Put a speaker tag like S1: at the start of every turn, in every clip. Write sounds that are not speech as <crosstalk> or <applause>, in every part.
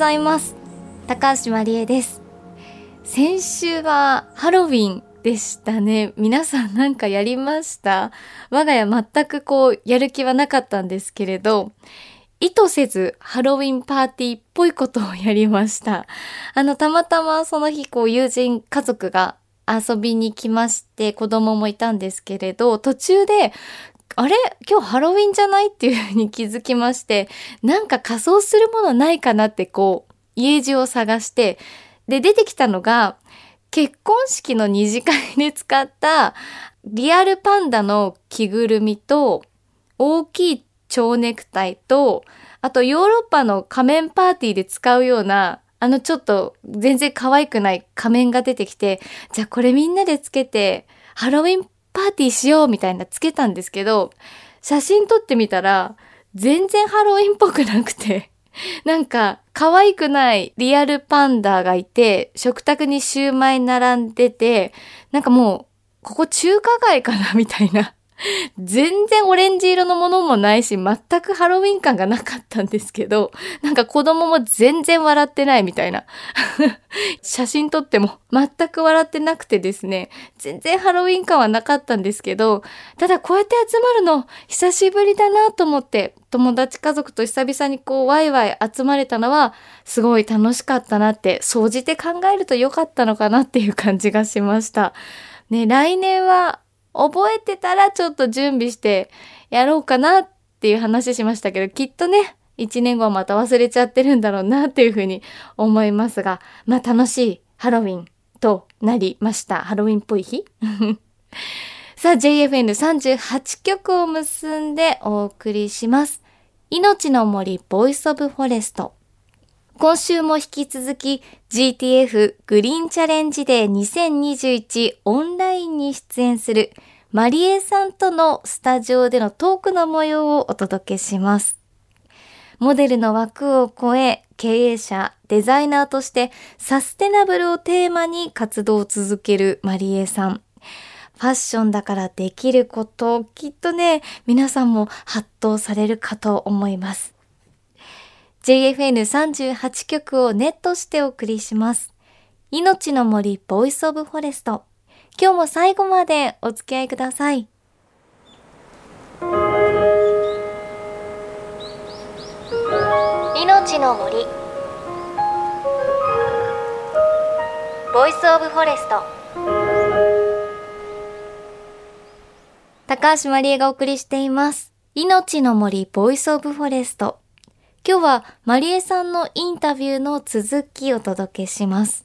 S1: ざいます高橋真理恵です先週はハロウィンでしたね。皆さんなんかやりました？我が家全くこうやる気はなかったんですけれど、意図せずハロウィンパーティーっぽいことをやりました。あの、たまたまその日こう友人家族が遊びに来まして子供もいたんですけれど、途中であれ？今日ハロウィンじゃない？っていうふうに気づきまして、なんか仮装するものないかなってこう、家中を探して、で、出てきたのが、結婚式の二次会で使ったリアルパンダの着ぐるみと大きい蝶ネクタイと、あとヨーロッパの仮面パーティーで使うようなあのちょっと全然可愛くない仮面が出てきて、じゃあこれみんなでつけてハロウィンパーティーしようみたいなつけたんですけど、写真撮ってみたら全然ハロウィンっぽくなくて <laughs> なんか、可愛くないリアルパンダがいて、食卓にシューマイ並んでて、なんかもう、ここ中華街かなみたいな。全然オレンジ色のものもないし、全くハロウィン感がなかったんですけど、<laughs> なんか子供も全然笑ってないみたいな。<laughs> 写真撮っても全く笑ってなくてですね、全然ハロウィン感はなかったんですけど、ただこうやって集まるの久しぶりだなと思って、友達家族と久々にこうワイワイ集まれたのはすごい楽しかったなって、総じて考えると良かったのかなっていう感じがしました。ね、来年は覚えてたらちょっと準備してやろうかなっていう話しましたけど、きっとね、1年後はまた忘れちゃってるんだろうなっていうふうに思いますが、まあ楽しいハロウィンとなりました。ハロウィンっぽい日 <laughs> さあ JFN38 曲を結んでお送りします。命の森ボイスオブフォレスト。今週も引き続き GTF グリーンチャレンジデー2021オンラインに出演するマリエさんとのスタジオでのトークの模様をお届けします。モデルの枠を超え、経営者、デザイナーとしてサステナブルをテーマに活動を続けるマリエさん。ファッションだからできること、きっとね、皆さんも発動されるかと思います。JFN38 曲をネットしてお送りします。命の森ボイスオブフォレスト。今日も最後までお付き合いください。命の森ボイスオブフォレスト高橋まりえがお送りしています命の森ボイスオブフォレスト今日はマリエさんのインタビューの続きをお届けします。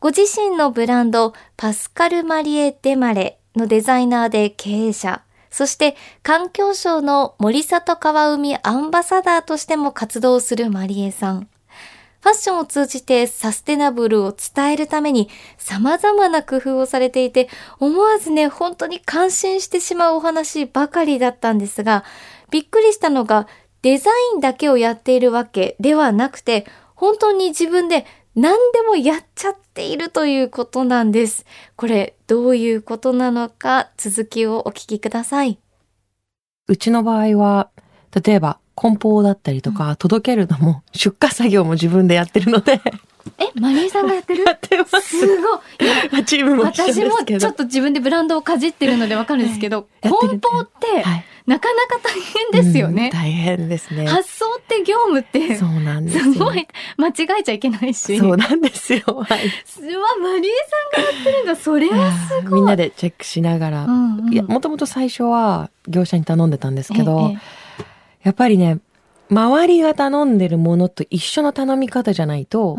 S1: ご自身のブランドパスカル・マリエ・デマレのデザイナーで経営者、そして環境省の森里川海アンバサダーとしても活動するマリエさん。ファッションを通じてサステナブルを伝えるために様々な工夫をされていて、思わずね、本当に感心してしまうお話ばかりだったんですが、びっくりしたのがデザインだけをやっているわけではなくて、本当に自分で何でもやっちゃっているということなんです。これどういうことなのか続きをお聞きください。
S2: うちの場合は、例えば梱包だったりとか、届けるのも出荷作業も自分でやってるので
S1: え、マリーさんがやってる？
S2: やってます。
S1: すご
S2: い。<laughs> チームも私
S1: もちょっと自分でブランドをかじってるのでわかるんですけど、梱包って、はいなかなか大変ですよね。
S2: うん、大変ですね。
S1: 発送って業務って、
S2: そうなんです
S1: すごい間違えちゃいけないし。
S2: そうなんですよ。はい。
S1: マリエさんがやってるんだ。それはすごい。
S2: みんなでチェックしながら。うんうん、いや、もともと最初は業者に頼んでたんですけど、ええ、やっぱりね、周りが頼んでるものと一緒の頼み方じゃないと、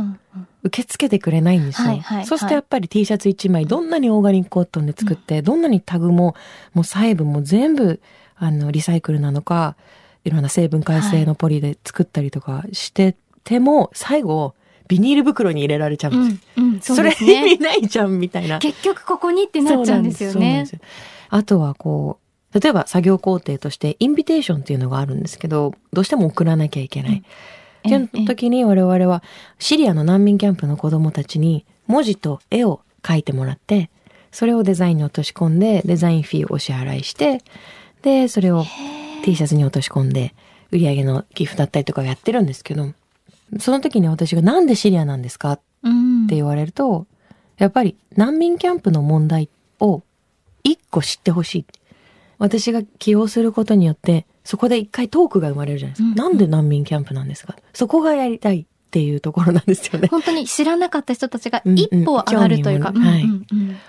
S2: 受け付けてくれないんですよ。はいはいはい、そしてやっぱり T シャツ1枚、どんなにオーガニックコットンで作って、うん、どんなにタグも、もう細部も全部あの、リサイクルなのか、いろんな成分解性のポリで作ったりとかしてても、はい、最後、ビニール袋に入れられちゃうんです。うんうん、そそれ意味ないじゃん、みたいな。
S1: 結局ここにってなっちゃうんですよね。
S2: あとはこう、例えば作業工程としてインビテーションっていうのがあるんですけど、どうしても送らなきゃいけない。うん、っていう時に我々はシリアの難民キャンプの子供たちに文字と絵を描いてもらって、それをデザインに落とし込んでデザインフィーをお支払いして、で、それを T シャツに落とし込んで、売り上げの寄付だったりとかやってるんですけど、その時に私がなんでシリアなんですか？って言われると、やっぱり難民キャンプの問題を一個知ってほしい。私が起用することによって、そこで一回トークが生まれるじゃないですか。うん、なんで難民キャンプなんですかそこがやりたいっていうところなんですよね。
S1: 本当に知らなかった人たちが一歩上がるというか。
S2: はい。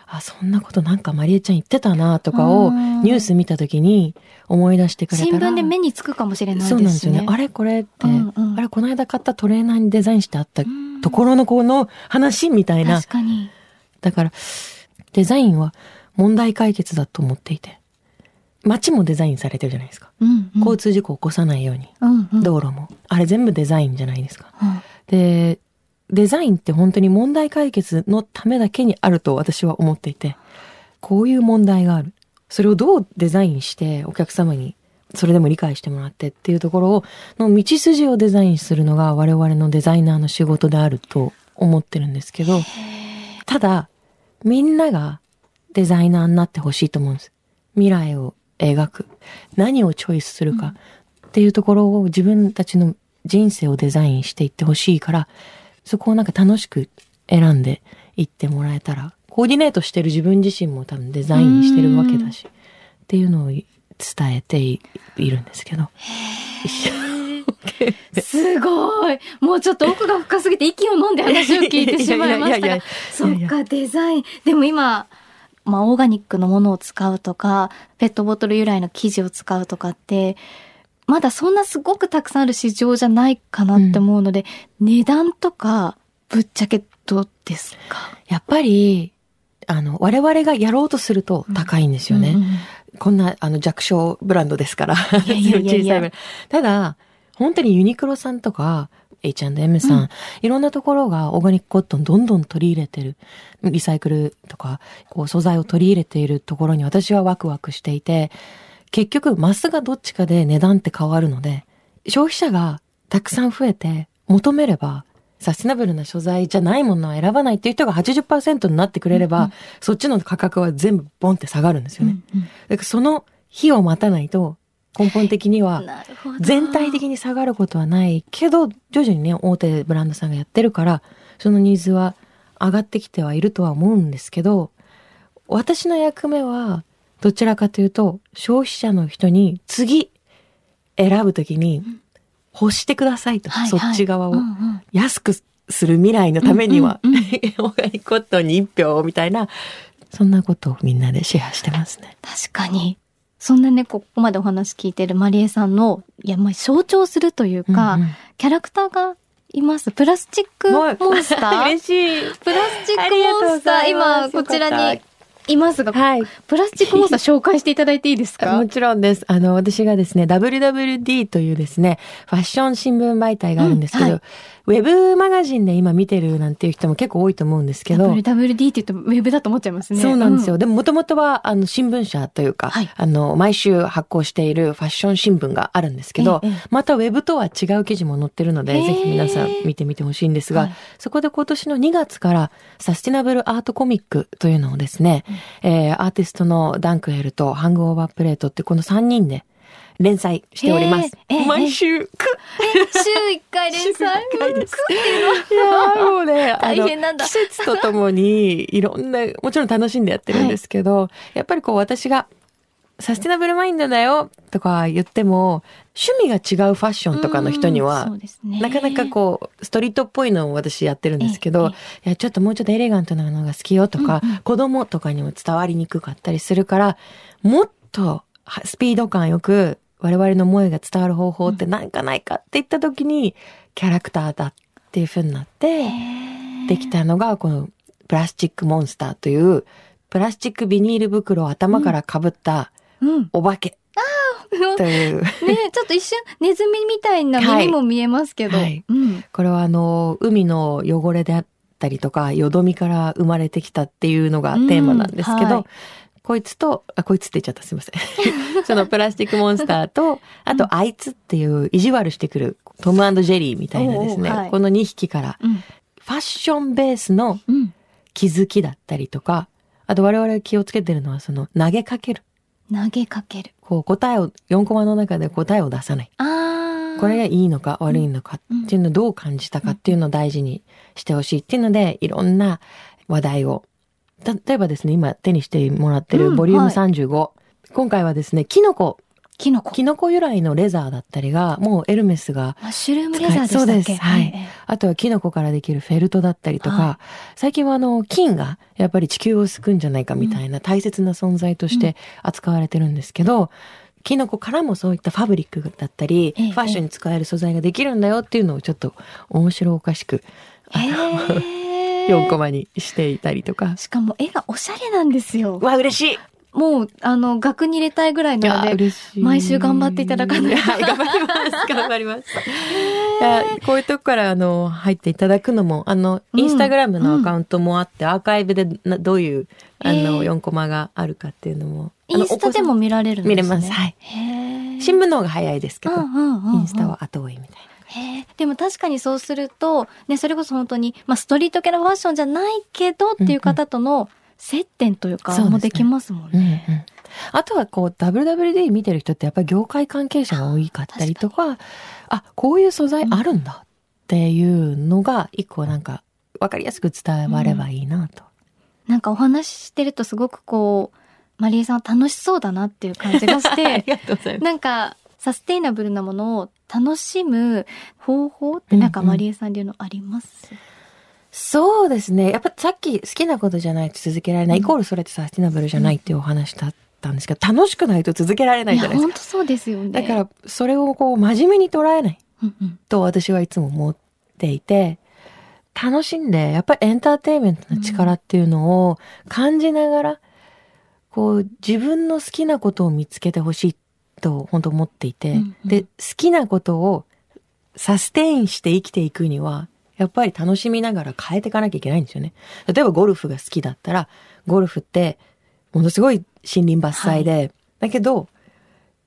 S2: あ、そんなことなんかマリエちゃん言ってたなとかをニュース見た時に思い出してくれたら。
S1: 新聞で目につくかもしれないですね。そうなんですよね。
S2: あれこれって、うんうん、あれこの間買ったトレーナーにデザインしてあったところのこの話みたいな。
S1: 確かに。
S2: だから、デザインは問題解決だと思っていて。街もデザインされてるじゃないですか。うんうん、交通事故を起こさないように、うんうん、道路も。あれ全部デザインじゃないですか。うん、で、デザインって本当に問題解決のためだけにあると私は思っていて、こういう問題がある。それをどうデザインしてお客様にそれでも理解してもらってっていうところを、の道筋をデザインするのが我々のデザイナーの仕事であると思ってるんですけど、ただ、みんながデザイナーになってほしいと思うんです。未来を描く。何をチョイスするかっていうところを自分たちの人生をデザインしていってほしいから、そこをなんか楽しく選んでいってもらえたら、コーディネートしてる自分自身も多分デザインしてるわけだし、っていうのを伝えているんですけど。
S1: すごいもうちょっと奥が深すぎて息を飲んで話を聞いてしまいましたが。そっか、デザイン。でも今、まあ、オーガニックのものを使うとか、ペットボトル由来の生地を使うとかって、まだそんなすごくたくさんある市場じゃないかなって思うので、うん、値段とか、ぶっちゃけどうですか？
S2: やっぱり、あの、我々がやろうとすると高いんですよね。うんうんこんな、あの、弱小ブランドですから。いやいやいや <laughs> ただ、本当にユニクロさんとか、H&M さん、うん、いろんなところがオーガニックコットンどんどん取り入れてる、リサイクルとか、こう素材を取り入れているところに私はワクワクしていて、結局マスがどっちかで値段って変わるので、消費者がたくさん増えて求めれば、サステナブルな素材じゃないものは選ばないっていう人が80%になってくれれば、うんうん、そっちの価格は全部ボンって下がるんですよね。うんうん、だからその日を待たないと、根本的には全体的に下がることはないけど徐々にね大手ブランドさんがやってるからそのニーズは上がってきてはいるとは思うんですけど私の役目はどちらかというと消費者の人に次選ぶときに欲してくださいと、はいはい、そっち側を、うんうん、安くする未来のためには、うんうんうん、オーガニックコットンに一票みたいなそんなことをみんなでシェアしてますね。
S1: 確かに。そんなね、ここまでお話聞いてるマリエさんの、いや、まあ、象徴するというか、うんうん、キャラクターがいます。プラスチックモンスター <laughs>
S2: 嬉しい。
S1: プラスチックモンスター、今、こちらにいますが、はい、プラスチックモンスター紹介していただいていいですか？<laughs>
S2: もちろんです。あの、私がですね、WWD というですね、ファッション新聞媒体があるんですけど、うんはいウェブマガジンで今見てるなんていう人も結構多いと思うんですけど。
S1: WWD って言うとウェブだと思っちゃいますね。
S2: そうなんですよ。うん、でももともとは、あの、新聞社というか、はい、あの、毎週発行しているファッション新聞があるんですけど、ええ、またウェブとは違う記事も載ってるので、ぜひ皆さん見てみてほしいんですが、はい、そこで今年の2月からサスティナブルアートコミックというのをですね、うん、えー、アーティストのダンクエルとハングオーバープレートってこの3人で連載しております。毎週、く <laughs>
S1: 週一回連載？
S2: くっていうの？は。いやもうね、<laughs> 大変なんだ。季節とともに、いろんな、もちろん楽しんでやってるんですけど、はい、やっぱりこう私が、サステナブルマインドだよとか言っても、趣味が違うファッションとかの人には、ね、なかなかこう、ストリートっぽいのを私やってるんですけど、いや、ちょっともうちょっとエレガントなのが好きよとか、うんうん、子供とかにも伝わりにくかったりするから、もっとスピード感よく我々の思いが伝わる方法って何かないかって言った時に、キャラクターだっていう風になって、できたのがこのプラスチックモンスターという、プラスチックビニール袋を頭からかぶったお化け。という。ね
S1: ちょっと一瞬ネズミみたいな耳も見えますけど。はいはい。
S2: うん、これはあの、海の汚れであったりとか、よどみから生まれてきたっていうのがテーマなんですけど、うんはいこいつと、あ、こいつって言っちゃったすいません。<laughs> そのプラスチックモンスターと、あとあいつっていう意地悪してくるトムジェリーみたいなですね、はい、この2匹から、ファッションベースの気づきだったりとか、あと我々気をつけてるのはその投げかける。
S1: 投げかける。
S2: こう答えを、4コマの中で答えを出さない。
S1: あ
S2: これがいいのか悪いのかっていうのをどう感じたかっていうのを大事にしてほしいっていうので、いろんな話題を。例えばですね、今手にしてもらってるボリューム35。うんはい、今回はですね、キノコ
S1: キノコ。
S2: キノコ由来のレザーだったりが、もうエルメスが。
S1: マッシュルームレザーでしたっけ？
S2: そうです。はい。あとはキノコからできるフェルトだったりとか、はい、最近はあの、金がやっぱり地球を救うんじゃないかみたいな大切な存在として扱われてるんですけど、うん、キノコからもそういったファブリックだったり、ファッションに使える素材ができるんだよっていうのをちょっと面白おかしく、4コマにしていたりとか。
S1: しかも絵がおしゃれなんですよ。
S2: わ、嬉しい
S1: もう、あの、額に入れたいぐらいなので、毎週頑張っていただかないと。<laughs>
S2: はい、頑張ります。<laughs> 頑張ります。こういうとこから、あの、入っていただくのも、あの、インスタグラムのアカウントもあって、うん、アーカイブでなどういう、あの、4コマがあるかっていうのも。
S1: インスタでも見られるん
S2: ですね。見れます。はい。新聞の方が早いですけど、インスタは後追いみたいな。
S1: へでも確かにそうすると、ね、それこそ本当に、まあ、ストリート系のファッションじゃないけどっていう方との接点というか、もできますもんね。うんうん。
S2: あとはこう WWD 見てる人ってやっぱり業界関係者が多いかったりとか、あ、こういう素材あるんだっていうのが一個なんか分かりやすく伝わればいいなと。
S1: うん、なんかお話ししてるとすごくこう、マリエさん楽しそうだなっていう感じがして、なんかサステイナブルなものを楽しむ方法ってなんかマリエさん流のあります、うんうん
S2: そうですね。やっぱさっき好きなことじゃないと続けられない、うん、イコールそれってサスティナブルじゃないっていうお話だったんですけど、楽しくないと続けられないじゃないですか。
S1: 本当そうですよね。
S2: だから、それをこう、真面目に捉えないと私はいつも思っていて、楽しんで、やっぱりエンターテインメントの力っていうのを感じながら、こう、自分の好きなことを見つけてほしいと本当思っていて、で、好きなことをサステインして生きていくには、やっぱり楽しみながら変えていかなきゃいけないんですよね。例えばゴルフが好きだったら、ゴルフってものすごい森林伐採で、はい、だけど、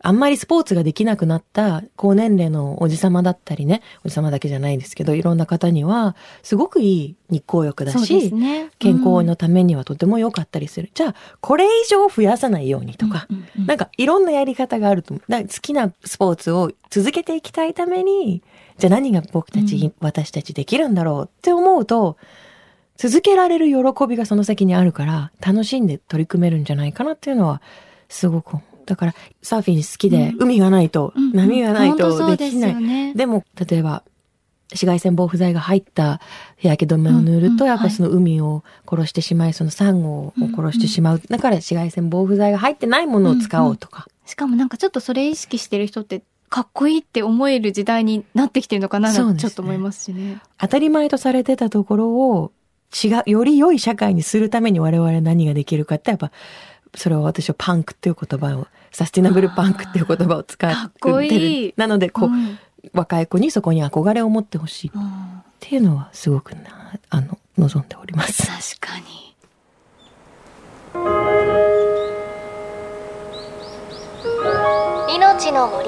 S2: あんまりスポーツができなくなった高年齢のおじさまだったりね、おじさまだけじゃないですけど、いろんな方には、すごくいい日光浴だし、ねうん、健康のためにはとても良かったりする。じゃあ、これ以上増やさないようにとか、うんうんうん、なんかいろんなやり方があると思う。だ好きなスポーツを続けていきたいために、じゃあ何が僕たち、うん、私たちできるんだろうって思うと、続けられる喜びがその先にあるから、楽しんで取り組めるんじゃないかなっていうのは、すごくだからサーフィン好きで、海がないと、波がないとできない。ででも、例えば、紫外線防腐剤が入った日焼け止めを塗ると、やっぱその海を殺してしまい、そのサンゴを殺してしまう。だから紫外線防腐剤が入ってないものを使おうとか。
S1: しかもなんかちょっとそれ意識してる人ってかっこいいって思える時代になってきてるのかなちょっと思いますしね。
S2: 当たり前とされてたところを違う、より良い社会にするために我々何ができるかってやっぱそれは私はパンクっていう言葉を、サスティナブルパンクっていう言葉を使ってる。かっこいい。なので、こう、うん、若い子にそこに憧れを持ってほしいっていうのはすごくな、あの、望んでおります。
S1: 確かに。命の森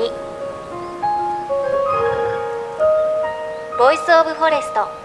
S1: ボイスオブフォレスト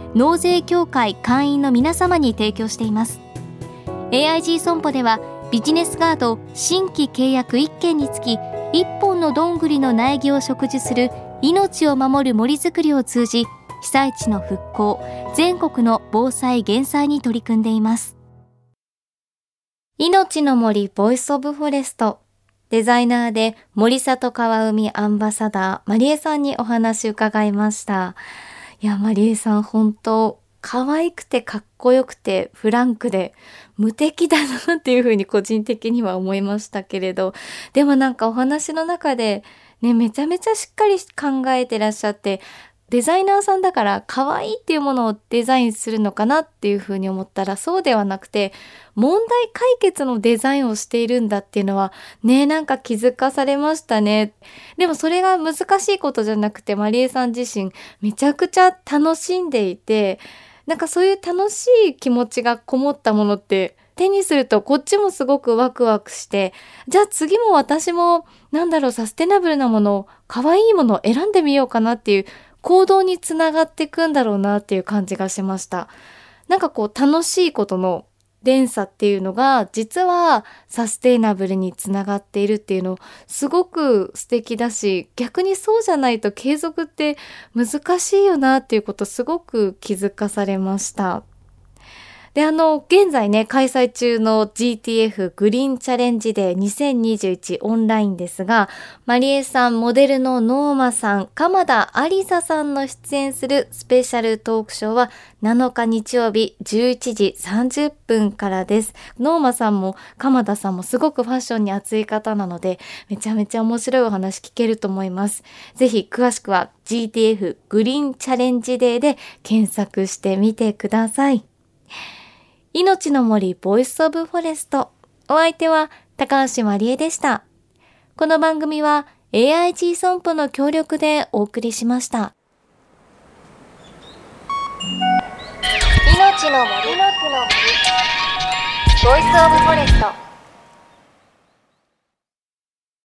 S1: 納税協会会員の皆様に提供しています。AIG 損保ではビジネスガード新規契約1件につき1本のどんぐりの苗木を植樹する命を守る森づくりを通じ被災地の復興全国の防災減災に取り組んでいます。命の森ボイスオブフォレスト。デザイナーで森里川海アンバサダーマリエさんにお話伺いました。いや、マリエさん本当、可愛くてかっこよくてフランクで無敵だなっていうふうに個人的には思いましたけれど、でもなんかお話の中でね、めちゃめちゃしっかり考えてらっしゃって、デザイナーさんだから可愛いっていうものをデザインするのかなっていうふうに思ったらそうではなくて問題解決のデザインをしているんだっていうのはねなんか気づかされましたね。でもそれが難しいことじゃなくてマリエさん自身めちゃくちゃ楽しんでいてなんかそういう楽しい気持ちがこもったものって手にするとこっちもすごくワクワクして、じゃあ次も私もなんだろうサステナブルなもの、可愛いものを選んでみようかなっていう行動につながっていくんだろうなっていう感じがしました。なんかこう楽しいことの連鎖っていうのが実はサステイナブルにつながっているっていうのすごく素敵だし逆にそうじゃないと継続って難しいよなっていうことすごく気づかされました。で、あの、現在ね、開催中の GTF グリーンチャレンジデー2021オンラインですが、マリエさん、モデルのノーマさん、鎌田ありささんの出演するスペシャルトークショーは7日日曜日11時30分からです。ノーマさんも鎌田さんもすごくファッションに熱い方なので、めちゃめちゃ面白いお話聞けると思います。ぜひ詳しくは GTF グリーンチャレンジデーで検索してみてください。命の森ボイスオブフォレスト。お相手は高橋まりえでした。この番組は AIG 損保の協力でお送りしました。命の森の森ボイスオブフォレスト。